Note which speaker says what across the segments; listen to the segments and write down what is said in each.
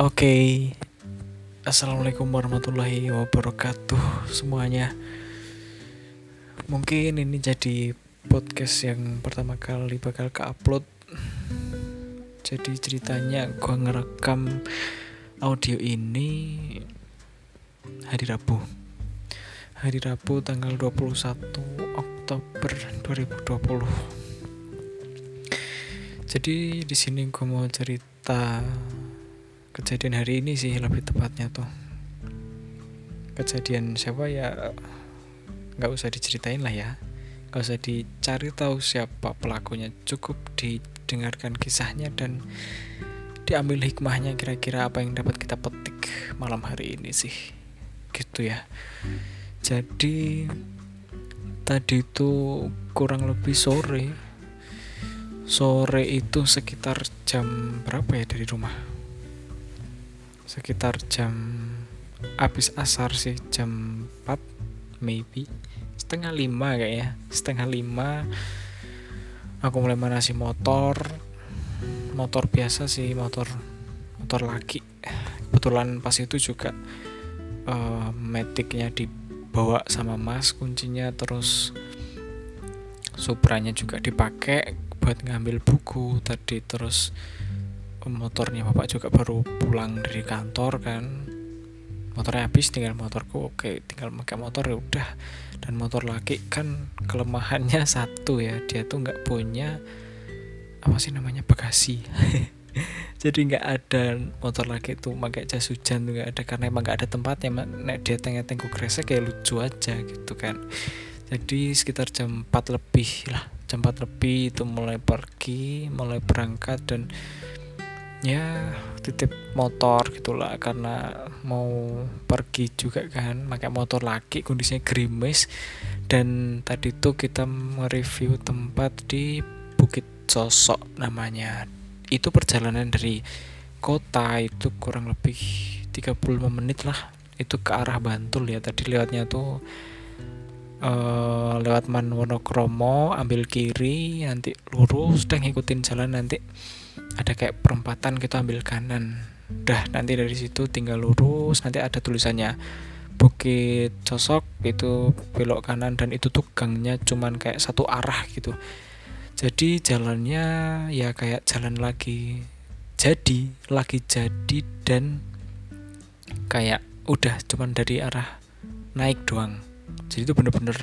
Speaker 1: Oke, assalamualaikum warahmatullahi wabarakatuh semuanya. Mungkin ini jadi podcast yang pertama kali bakal ke upload. Jadi ceritanya gue ngerekam audio ini hari Rabu. Hari Rabu tanggal 21 Oktober 2020. Jadi di sini gue mau cerita kejadian hari ini sih lebih tepatnya tuh. Kejadian siapa ya? Nggak usah diceritain lah ya. Nggak usah dicari tahu siapa pelakunya. Cukup didengarkan kisahnya dan diambil hikmahnya kira-kira apa yang dapat kita petik malam hari ini sih. Gitu ya. Jadi tadi itu kurang lebih sore. Sore itu sekitar jam berapa ya dari rumah sekitar jam habis asar sih jam 4 maybe. Setengah lima kayaknya setengah lima. Aku mulai manasi motor. Motor biasa sih motor motor lagi kebetulan pas itu juga uh, metiknya dibawa sama mas kuncinya terus supranya juga dipakai buat ngambil buku tadi terus motornya bapak juga baru pulang dari kantor kan. Motornya habis tinggal motorku oke tinggal pakai motor ya udah. Dan motor laki kan kelemahannya satu ya dia tuh nggak punya apa sih namanya bagasi. Jadi nggak ada motor laki tuh pakai jas hujan tuh ada. Karena emang nggak ada tempatnya nek dia tengah tengku kresek kayak lucu aja gitu kan. Jadi sekitar jam 4 lebih lah jam 4 lebih itu mulai pergi mulai berangkat dan ya titip motor gitulah karena mau pergi juga kan pakai motor lagi kondisinya gerimis. Dan tadi tuh kita mereview tempat di Bukit Sosok namanya. Itu perjalanan dari kota itu kurang lebih 35 menit lah. Itu ke arah Bantul ya tadi lewatnya tuh uh, lewat Man Wonokromo ambil kiri nanti lurus dan ngikutin jalan nanti ada kayak perempatan kita ambil kanan. Udah nanti dari situ tinggal lurus. Nanti ada tulisannya Bukit Sosok itu belok kanan dan itu tuh gangnya cuman kayak satu arah gitu. Jadi jalannya ya kayak jalan lagi jadi lagi jadi dan kayak udah cuman dari arah naik doang. Jadi itu bener-bener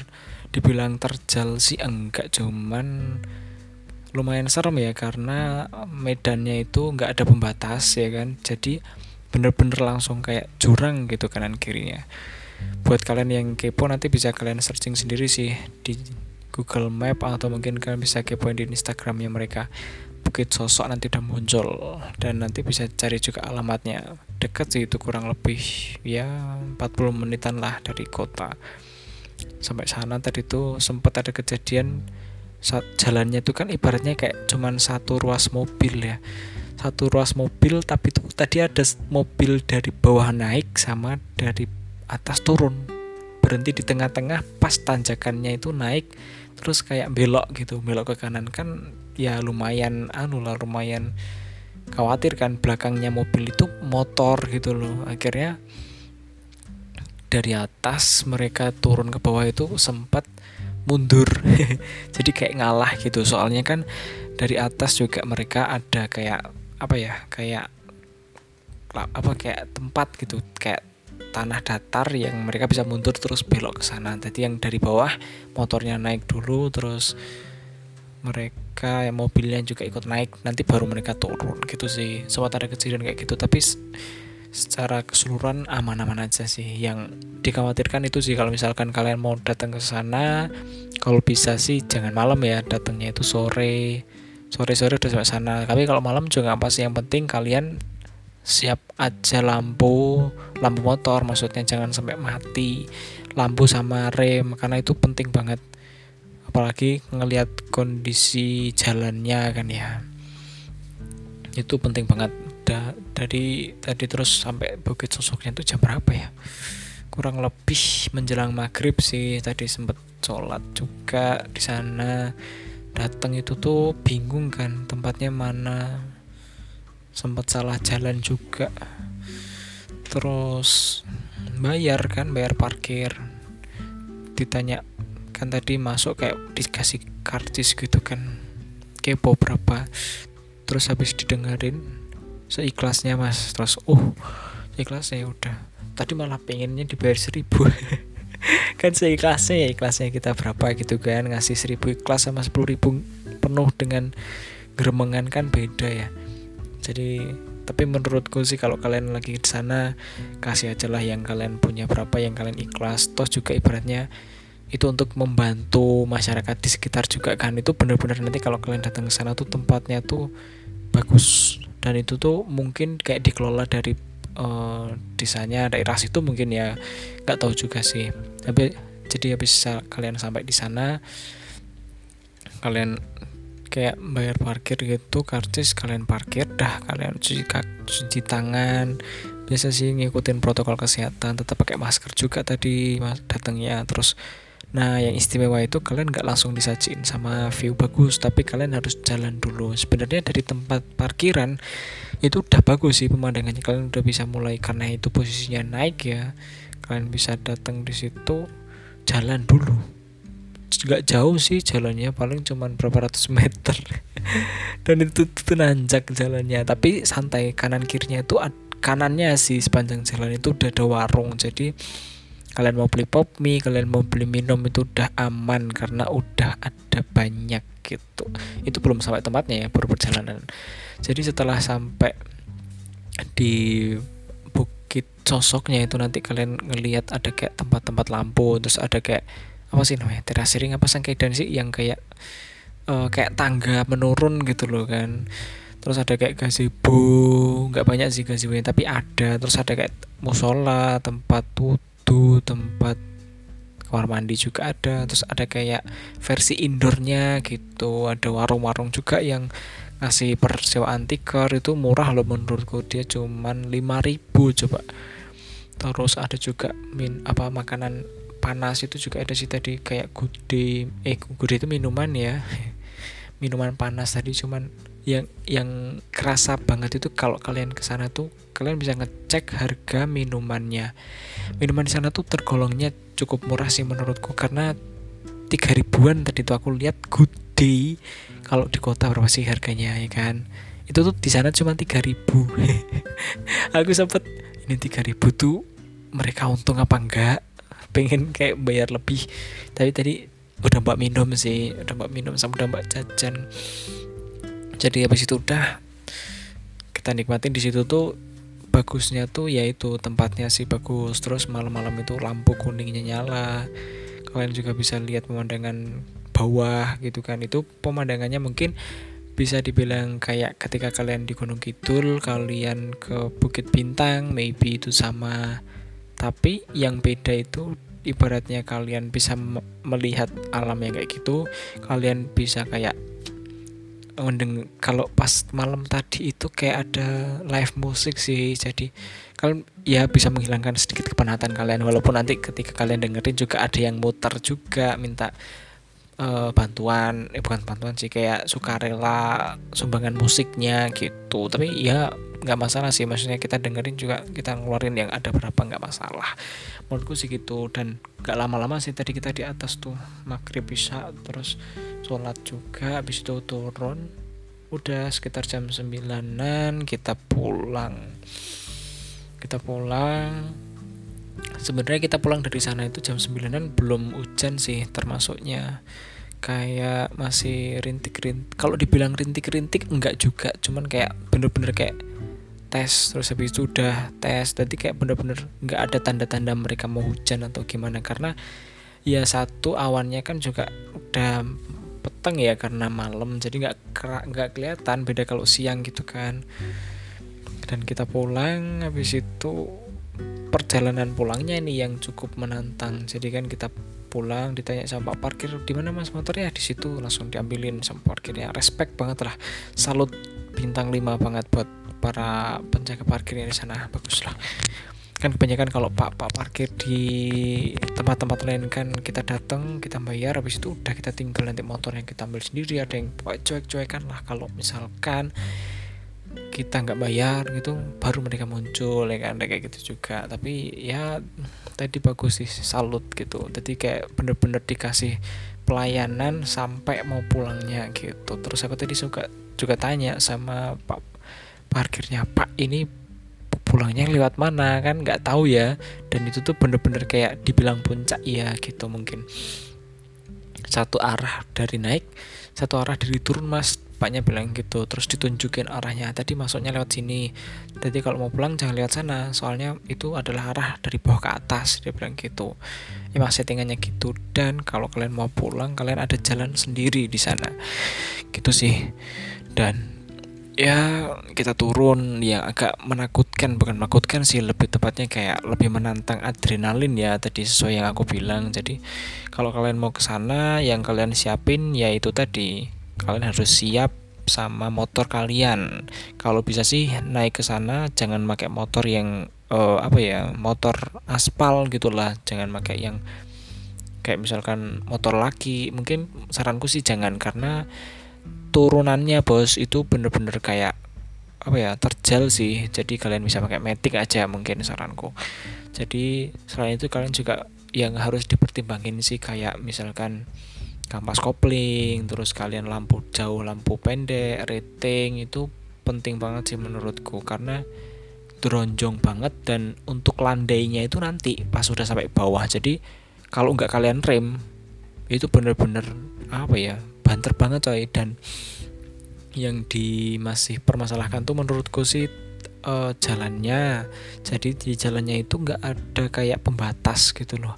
Speaker 1: dibilang terjal sih enggak cuman lumayan serem ya karena medannya itu nggak ada pembatas ya kan? Jadi bener-bener langsung kayak jurang gitu kanan kirinya. Buat kalian yang kepo nanti bisa kalian searching sendiri sih di Google Map atau mungkin kalian bisa kepoin di Instagramnya mereka. Bukit Sosok nanti udah muncul dan nanti bisa cari juga alamatnya. Deket sih itu kurang lebih ya 40 menitan lah dari kota. Sampai sana tadi tuh sempat ada kejadian jalannya itu kan ibaratnya kayak cuman satu ruas mobil ya. Satu ruas mobil tapi itu tadi ada mobil dari bawah naik sama dari atas turun. Berhenti di tengah-tengah pas tanjakannya itu naik terus kayak belok gitu belok ke kanan. Kan ya lumayan anu lah lumayan khawatir kan belakangnya mobil itu motor gitu loh. Akhirnya dari atas mereka turun ke bawah itu sempat mundur. Jadi kayak ngalah gitu. Soalnya kan dari atas juga mereka ada kayak apa ya kayak apa kayak tempat gitu. Kayak tanah datar yang mereka bisa mundur terus belok ke sana. Jadi yang dari bawah motornya naik dulu terus mereka yang mobilnya juga ikut naik nanti baru mereka turun gitu sih. Sempat ada kejadian kayak gitu. Tapi secara keseluruhan aman-aman aja sih. Yang dikhawatirkan itu sih kalau misalkan kalian mau datang ke sana kalau bisa sih jangan malam ya datangnya itu sore. Sore-sore udah sampai sana. Tapi kalau malam juga apa sih yang penting kalian siap aja lampu lampu motor maksudnya jangan sampai mati lampu sama rem karena itu penting banget. Apalagi ngelihat kondisi jalannya kan ya. Itu penting banget da, dari tadi terus sampai Bukit Sosoknya itu jam berapa ya? Kurang lebih menjelang maghrib sih tadi sempet sholat juga di sana. Datang itu tuh bingung kan tempatnya mana. Sempat salah jalan juga. Terus bayar kan bayar parkir. Ditanya kan tadi masuk kayak dikasih karcis gitu kan. Kepo berapa. Terus habis didengerin seikhlasnya mas. Terus oh ikhlasnya ya udah. Tadi malah pengennya dibayar seribu. Kan seikhlasnya ya ikhlasnya kita berapa gitu kan. Ngasih seribu ikhlas sama sepuluh ribu penuh dengan geremengan kan beda ya. Jadi tapi menurutku sih kalau kalian lagi di sana kasih aja lah yang kalian punya berapa yang kalian ikhlas. Toh juga ibaratnya itu untuk membantu masyarakat di sekitar juga kan. Itu benar-benar nanti kalau kalian datang ke sana tuh tempatnya tuh bagus dan itu tuh mungkin kayak dikelola dari uh, desanya daerah situ mungkin ya nggak tahu juga sih. Tapi jadi habis kalian sampai di sana kalian kayak bayar parkir gitu karcis kalian parkir dah kalian cuci cuci tangan. Biasa sih ngikutin protokol kesehatan tetap pakai masker juga tadi datangnya. Terus nah yang istimewa itu kalian nggak langsung disajiin sama view bagus tapi kalian harus jalan dulu. Sebenarnya dari tempat parkiran itu udah bagus sih pemandangannya. Kalian udah bisa mulai karena itu posisinya naik ya. Kalian bisa datang di situ jalan dulu. Nggak jauh sih jalannya paling cuman berapa ratus meter. Dan itu tuh nanjak jalannya. Tapi santai kanan kirinya itu kanannya sih sepanjang jalan itu udah ada warung. Jadi kalian mau beli pop mie kalian mau beli minum itu udah aman karena udah ada banyak gitu. Itu belum sampai tempatnya ya baru perjalanan. Jadi setelah sampai di bukit sosoknya itu nanti kalian ngelihat ada kayak tempat-tempat lampu terus ada kayak apa sih namanya terasering apa sangkaidan sih yang kayak uh, kayak tangga menurun gitu loh kan. Terus ada kayak gazebo nggak banyak sih gazebo tapi ada. Terus ada kayak musola tempat wudhu tempat kamar mandi juga ada terus ada kayak versi indoornya gitu. Ada warung-warung juga yang ngasih persewaan tikar itu murah loh menurutku. Dia cuman 5000 coba. Terus ada juga min apa makanan panas itu juga ada sih tadi kayak gude eh gude itu minuman ya. Minuman panas tadi cuman yang yang kerasa banget itu kalau kalian ke sana tuh kalian bisa ngecek harga minumannya. Minuman di sana tuh tergolongnya cukup murah sih menurutku karena tiga ribuan tadi tuh aku lihat good day. Kalau di kota berapa sih harganya ya kan? Itu tuh di sana cuma tiga ribu. Aku sempet ini tiga ribu tuh mereka untung apa enggak? Pengen kayak bayar lebih. Tapi tadi udah mbak minum sih udah mbak minum sama udah mbak jajan. Jadi habis itu udah kita nikmatin di situ tuh bagusnya tuh yaitu tempatnya sih bagus. Terus malam-malam itu lampu kuningnya nyala. Kalian juga bisa lihat pemandangan bawah gitu kan. Itu pemandangannya mungkin bisa dibilang kayak ketika kalian di Gunung Kidul kalian ke Bukit Bintang maybe itu sama. Tapi yang beda itu ibaratnya kalian bisa melihat alam yang kayak gitu. Kalian bisa kayak mendeng kalau pas malam tadi itu kayak ada live musik sih. Jadi kalian ya bisa menghilangkan sedikit kepenatan kalian. Walaupun nanti ketika kalian dengerin juga ada yang muter juga minta uh, bantuan. Eh bukan bantuan sih kayak sukarela sumbangan musiknya gitu. Tapi ya nggak masalah sih. Maksudnya kita dengerin juga kita ngeluarin yang ada berapa nggak masalah. Menurutku sih gitu. Dan nggak lama-lama sih tadi kita di atas tuh. Maghrib bisa terus sholat juga habis itu turun. Udah sekitar jam sembilanan kita pulang. Kita pulang. Sebenarnya kita pulang dari sana itu jam sembilanan belum hujan sih termasuknya. Kayak masih rintik-rintik. Kalau dibilang rintik-rintik enggak juga. Cuman kayak bener-bener kayak tes terus habis itu udah tes. Jadi kayak bener-bener nggak ada tanda-tanda mereka mau hujan atau gimana. Karena ya satu awannya kan juga udah peteng ya karena malam jadi nggak nggak kelihatan beda kalau siang gitu kan. Dan kita pulang habis itu perjalanan pulangnya ini yang cukup menantang. Jadi kan kita pulang ditanya sama pak parkir di mana mas motornya? Di situ langsung diambilin sama parkirnya. Respect banget lah. Salut bintang 5 banget buat para penjaga parkir di sana. Bagus lah kan kebanyakan kalau pak pak parkir di tempat-tempat lain kan kita datang kita bayar habis itu udah kita tinggal nanti motor yang kita ambil sendiri ada yang cuek-cuekan lah. Kalau misalkan kita nggak bayar gitu baru mereka muncul ya kan? Kayak gitu juga. Tapi ya tadi bagus sih salut gitu. Jadi kayak bener-bener dikasih pelayanan sampai mau pulangnya gitu. Terus aku tadi suka juga tanya sama pak parkirnya pak ini pulangnya lewat mana kan nggak tahu ya. Dan itu tuh bener-bener kayak dibilang puncak ya gitu mungkin. Satu arah dari naik satu arah dari turun mas. Paknya bilang gitu terus ditunjukin arahnya. Tadi masuknya lewat sini. Jadi kalau mau pulang jangan lewat sana soalnya itu adalah arah dari bawah ke atas dia bilang gitu. Emang settingannya gitu. Dan kalau kalian mau pulang kalian ada jalan sendiri di sana. Gitu sih. Dan ya kita turun yang agak menakutkan bukan menakutkan sih lebih tepatnya kayak lebih menantang adrenalin ya tadi sesuai yang aku bilang jadi kalau kalian mau ke sana yang kalian siapin ya itu tadi kalian harus siap sama motor kalian. Kalau bisa sih naik ke sana jangan pakai motor yang uh, apa ya, motor aspal gitulah, jangan pakai yang kayak misalkan motor laki. Mungkin saranku sih jangan karena turunannya bos itu bener-bener kayak apa ya terjal sih. Jadi kalian bisa pakai metik aja mungkin saranku. Jadi selain itu kalian juga yang harus dipertimbangin sih kayak misalkan kampas kopling terus kalian lampu jauh lampu pendek rating itu penting banget sih menurutku. Karena teronjong banget dan untuk landainya itu nanti pas sudah sampai bawah. Jadi kalau nggak kalian rem itu bener-bener apa ya banter banget coy. Dan yang di masih permasalahkan tuh menurutku sih uh, jalannya. Jadi di jalannya itu nggak ada kayak pembatas gitu loh.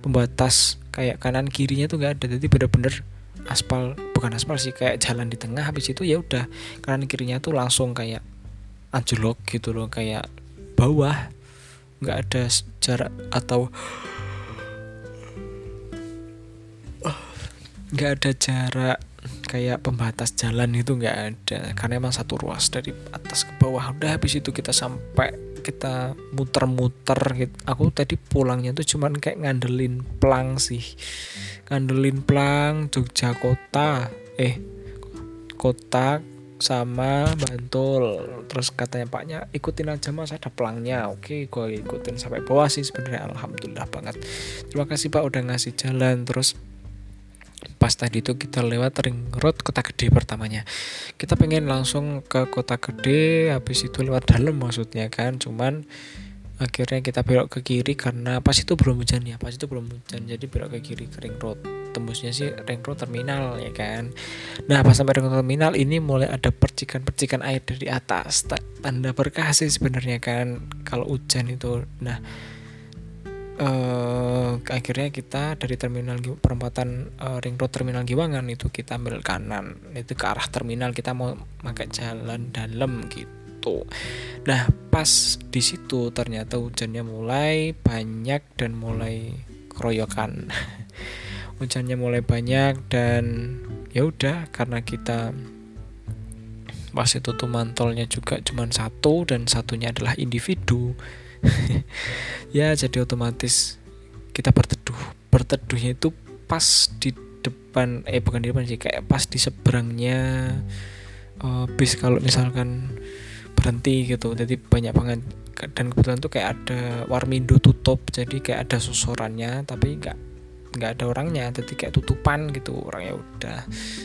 Speaker 1: Pembatas kayak kanan kirinya tuh nggak ada. Jadi bener-bener aspal bukan aspal sih kayak jalan di tengah. Habis itu ya udah kanan kirinya tuh langsung kayak anjlok gitu loh kayak bawah. Nggak ada jarak atau nggak ada jarak kayak pembatas jalan itu nggak ada. Karena emang satu ruas dari atas ke bawah. Udah habis itu kita sampai kita muter-muter gitu. Aku tadi pulangnya tuh cuman kayak ngandelin plang sih. Ngandelin plang Jogja kota. Eh, kota sama Bantul. Terus katanya paknya ikutin aja mas ada pelangnya oke gue ikutin sampai bawah sih sebenarnya. Alhamdulillah banget. Terima kasih pak udah ngasih jalan. Terus pas tadi itu kita lewat ring road kota gede pertamanya. Kita pengen langsung ke kota gede habis itu lewat dalam maksudnya kan cuman akhirnya kita belok ke kiri karena pas itu belum hujan ya pas itu belum hujan jadi belok ke kiri ke ring road. Tembusnya sih ring road terminal ya kan. Nah pas sampai ring road terminal ini mulai ada percikan-percikan air dari atas tanda berkah sih sebenarnya kan kalau hujan itu. Nah uh, akhirnya kita dari terminal perempatan uh, ring road terminal Giwangan itu kita ambil kanan. Itu ke arah terminal kita mau pakai jalan dalam gitu. Nah pas di situ ternyata hujannya mulai banyak dan mulai keroyokan. Hujannya mulai banyak dan ya udah karena kita pas itu tuh mantolnya juga cuma satu dan satunya adalah individu ya jadi otomatis kita berteduh berteduhnya itu pas di depan eh bukan di depan sih kayak pas di seberangnya uh, bis kalau misalkan berhenti gitu. Jadi banyak banget. Dan kebetulan tuh kayak ada warmindo tutup jadi kayak ada susurannya tapi nggak nggak ada orangnya. Jadi kayak tutupan gitu orangnya udah.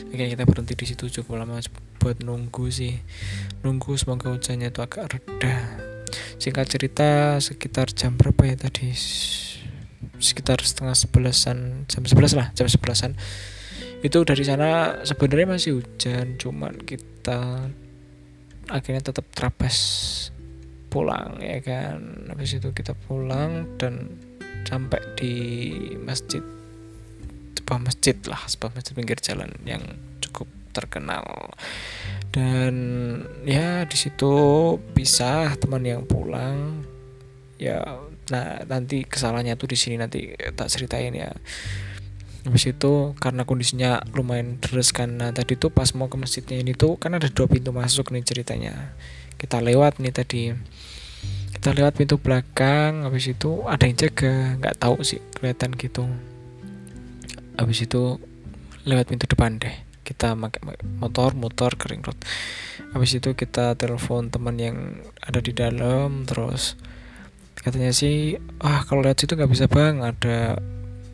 Speaker 1: Kayak kita berhenti di situ cukup lama buat nunggu sih. Nunggu semoga hujannya itu agak reda singkat cerita sekitar jam berapa ya tadi? Sekitar setengah sebelasan jam sebelas lah jam sebelasan. Itu dari sana sebenarnya masih hujan cuman kita akhirnya tetap terabas pulang ya kan? Habis itu kita pulang dan sampai di masjid sebuah masjid lah sebuah masjid pinggir jalan yang cukup terkenal dan ya di situ bisa teman yang pulang. Ya nah nanti kesalahannya tuh di sini nanti tak ceritain ya. Habis itu karena kondisinya lumayan deres karena tadi tuh pas mau ke masjidnya ini tuh kan ada dua pintu masuk nih ceritanya. Kita lewat nih tadi. Kita lewat pintu belakang habis itu ada yang jaga. Nggak tahu sih kelihatan gitu. Habis itu lewat pintu depan deh kita pakai motor motor ke ring road habis itu kita telepon teman yang ada di dalam terus katanya sih ah kalau lihat situ nggak bisa bang. Ada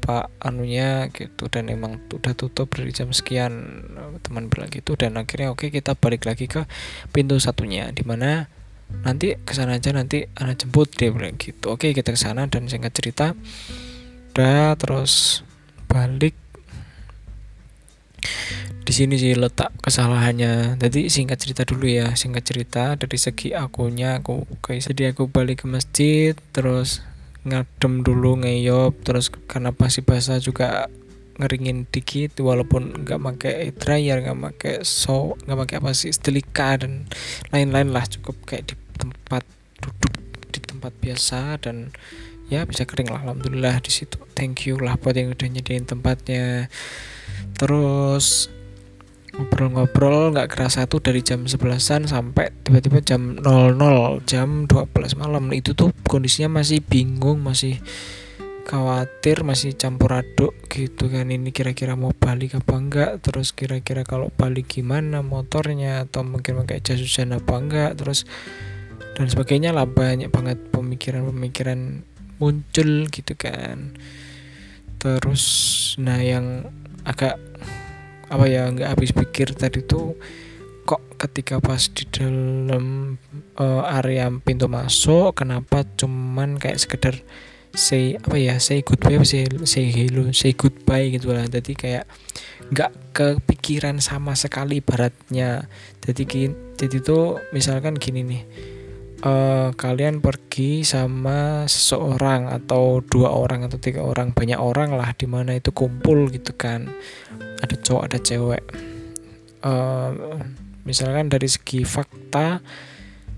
Speaker 1: pak anunya gitu. Dan emang udah tutup dari jam sekian teman bilang gitu. Dan akhirnya oke kita balik lagi ke pintu satunya di mana nanti ke sana aja nanti anak jemput dia bilang gitu. Oke kita ke sana dan singkat cerita. Udah terus balik di sini sih letak kesalahannya. Jadi singkat cerita dulu ya singkat cerita. Dari segi akunya aku kayak jadi aku balik ke masjid terus ngadem dulu ngeyop terus karena masih basah juga ngeringin dikit walaupun nggak pakai dryer nggak pakai so nggak pakai apa sih stilika dan lain-lain lah cukup kayak di tempat duduk di tempat biasa dan ya bisa kering lah alhamdulillah di situ. Thank you lah buat yang udah nyediain tempatnya. Terus ngobrol-ngobrol nggak kerasa tuh dari jam 11an sampai tiba-tiba jam 00 jam 12 malam. Itu tuh kondisinya masih bingung masih khawatir masih campur aduk gitu kan. Ini kira-kira mau balik apa enggak? Terus kira-kira kalau balik gimana motornya? Atau mungkin pakai jas hujan apa enggak? Terus dan sebagainya lah banyak banget pemikiran-pemikiran muncul gitu kan. Terus nah yang agak apa ya nggak habis pikir tadi tuh kok ketika pas di dalam uh, area pintu masuk kenapa cuman kayak sekedar say apa ya say goodbye say say hello say goodbye gitu lah. Jadi kayak nggak kepikiran sama sekali baratnya. Jadi jadi tuh misalkan gini nih uh, kalian pergi sama seseorang atau dua orang atau tiga orang banyak orang lah di mana itu kumpul gitu kan ada cowok ada cewek. Uh, misalkan dari segi fakta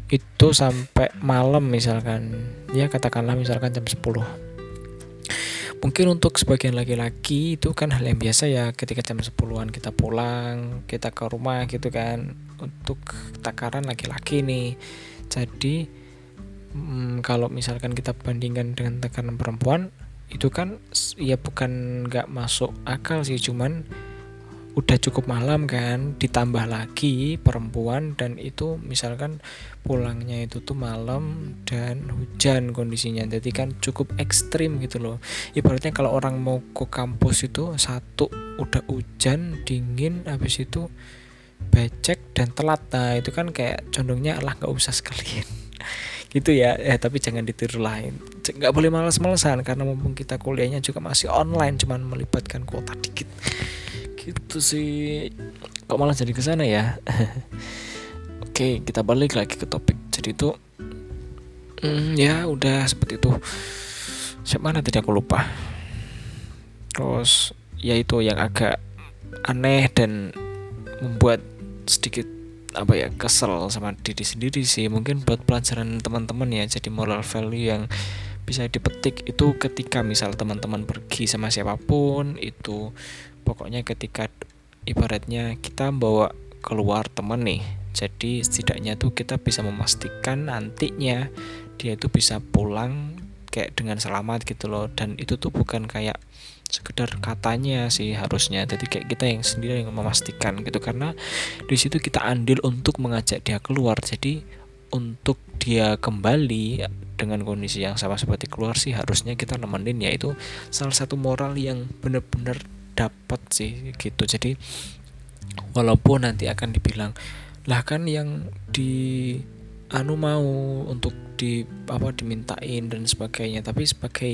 Speaker 1: itu sampai malam misalkan. Ya katakanlah misalkan jam 10 mungkin untuk sebagian laki-laki itu kan hal yang biasa ya ketika jam 10-an kita pulang kita ke rumah gitu kan. Untuk takaran laki-laki nih. Jadi hmm, kalau misalkan kita bandingkan dengan tekanan perempuan itu kan ya bukan nggak masuk akal sih cuman udah cukup malam kan ditambah lagi perempuan dan itu misalkan pulangnya itu tuh malam dan hujan kondisinya. Jadi kan cukup ekstrim gitu loh. Ibaratnya kalau orang mau ke kampus itu satu udah hujan dingin habis itu becek dan telat. Nah itu kan kayak condongnya lah nggak usah sekalian. Gitu ya. Eh tapi jangan ditiru lain. Nggak boleh malas-malesan karena mumpung kita kuliahnya juga masih online cuman melibatkan kuota dikit gitu sih. Kok malah jadi ke sana ya? Oke kita balik lagi ke topik jadi itu. Hmm, ya udah seperti itu. Siapa mana tadi aku lupa. Terus ya itu yang agak aneh dan membuat sedikit apa ya kesel sama diri sendiri sih. Mungkin buat pelajaran teman-teman ya. Jadi moral value yang bisa dipetik itu ketika misal teman-teman pergi sama siapa pun itu pokoknya ketika ibaratnya kita bawa keluar teman nih jadi setidaknya tuh kita bisa memastikan nantinya dia itu bisa pulang kayak dengan selamat gitu loh. Dan itu tuh bukan kayak sekedar katanya sih harusnya. Jadi kayak kita yang sendiri yang memastikan gitu. Karena di situ kita andil untuk mengajak dia keluar. Jadi untuk dia kembali dengan kondisi yang sama seperti keluar sih harusnya kita nemenin. Ya itu salah satu moral yang benar-benar dapat sih gitu. Jadi walaupun nanti akan dibilang lah kan yang di anu mau untuk di apa dimintain dan sebagainya. Tapi sebagai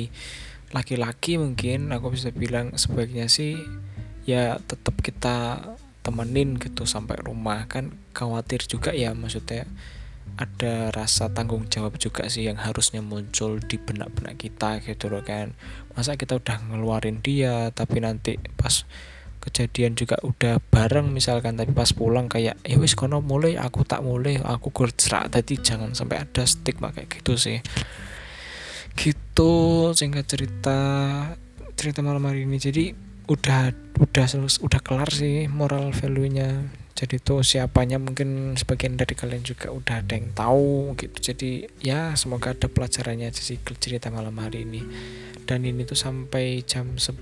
Speaker 1: laki-laki mungkin aku bisa bilang sebaiknya sih ya tetap kita temenin gitu sampai rumah. Kan khawatir juga ya maksudnya ada rasa tanggung jawab juga sih yang harusnya muncul di benak-benak kita gitu loh kan. Masa kita udah ngeluarin dia tapi nanti pas kejadian juga udah bareng misalkan tapi pas pulang kayak ya wis kono mulai aku tak mulai aku gercerak tadi jangan sampai ada stigma kayak gitu sih. Gitu singkat cerita cerita malam hari ini. Jadi udah udah udah kelar sih moral value nya jadi tuh siapanya mungkin sebagian dari kalian juga udah ada yang tahu gitu. Jadi ya semoga ada pelajarannya aja sih cerita malam hari ini. Dan ini tuh sampai jam 10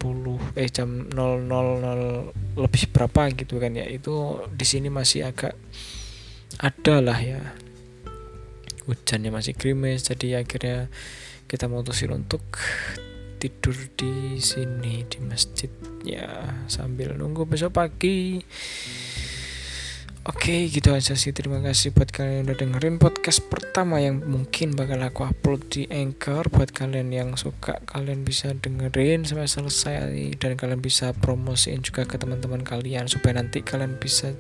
Speaker 1: eh jam 0000 lebih berapa gitu kan ya. Itu di sini masih agak ada lah ya. Hujannya masih gerimis jadi akhirnya kita memutusin untuk tidur di sini di masjid ya sambil nunggu besok pagi Oke gitu aja sih. Terima kasih buat kalian yang udah dengerin podcast pertama yang mungkin bakal aku upload di Anchor. Buat kalian yang suka kalian bisa dengerin sampai selesai. Dan kalian bisa promosiin juga ke teman-teman kalian supaya nanti kalian bisa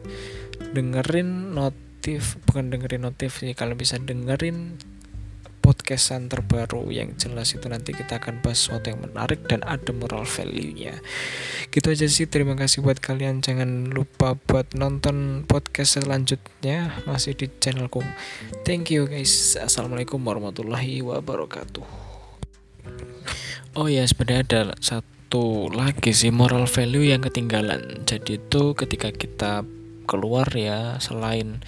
Speaker 1: dengerin notif bukan dengerin notif sih kalian bisa dengerin podcastan terbaru yang jelas itu nanti kita akan bahas sesuatu yang menarik dan ada moral value-nya. Gitu aja sih terima kasih buat kalian. Jangan lupa buat nonton podcast selanjutnya masih di channelku. Thank you guys. Assalamualaikum warahmatullahi wabarakatuh. Oh ya sebenarnya ada satu lagi sih moral value yang ketinggalan. Jadi itu ketika kita keluar ya selain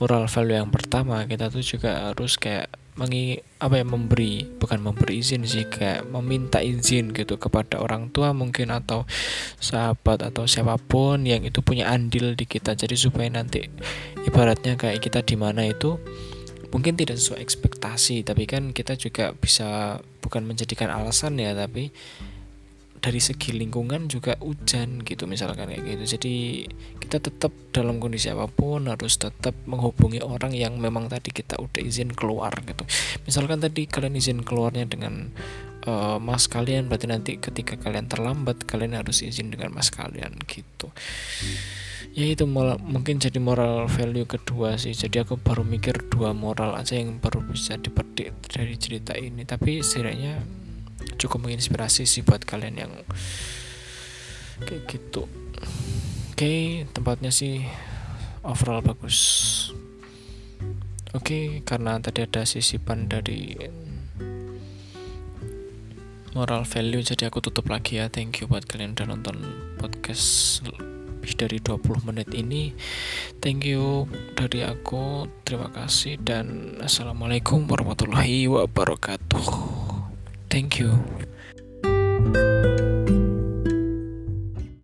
Speaker 1: moral value yang pertama kita tuh juga harus kayak mengi apa ya memberi bukan memberi izin sih kayak meminta izin gitu kepada orang tua mungkin atau sahabat atau siapa pun yang itu punya andil di kita. Jadi supaya nanti ibaratnya kayak kita di mana itu mungkin tidak sesuai ekspektasi tapi kan kita juga bisa bukan menjadikan alasan ya tapi dari segi lingkungan juga hujan gitu misalkan kayak gitu. Jadi kita tetap dalam kondisi apa pun harus tetap menghubungi orang yang memang tadi kita udah izin keluar gitu. Misalkan tadi kalian izin keluarnya dengan uh, mas kalian berarti nanti ketika kalian terlambat kalian harus izin dengan mas kalian gitu. Ya itu mungkin jadi moral value kedua sih. Jadi aku baru mikir dua moral aja yang baru bisa dipetik dari cerita ini. Tapi setidaknya cukup menginspirasi sih buat kalian yang kayak gitu. Oke okay, tempatnya sih overall bagus. Oke okay, karena tadi ada sisipan dari moral value jadi aku tutup lagi ya. Thank you buat kalian udah nonton podcast lebih dari 20 menit ini. Thank you dari aku terima kasih dan assalamualaikum warahmatullahi wabarakatuh Thank you.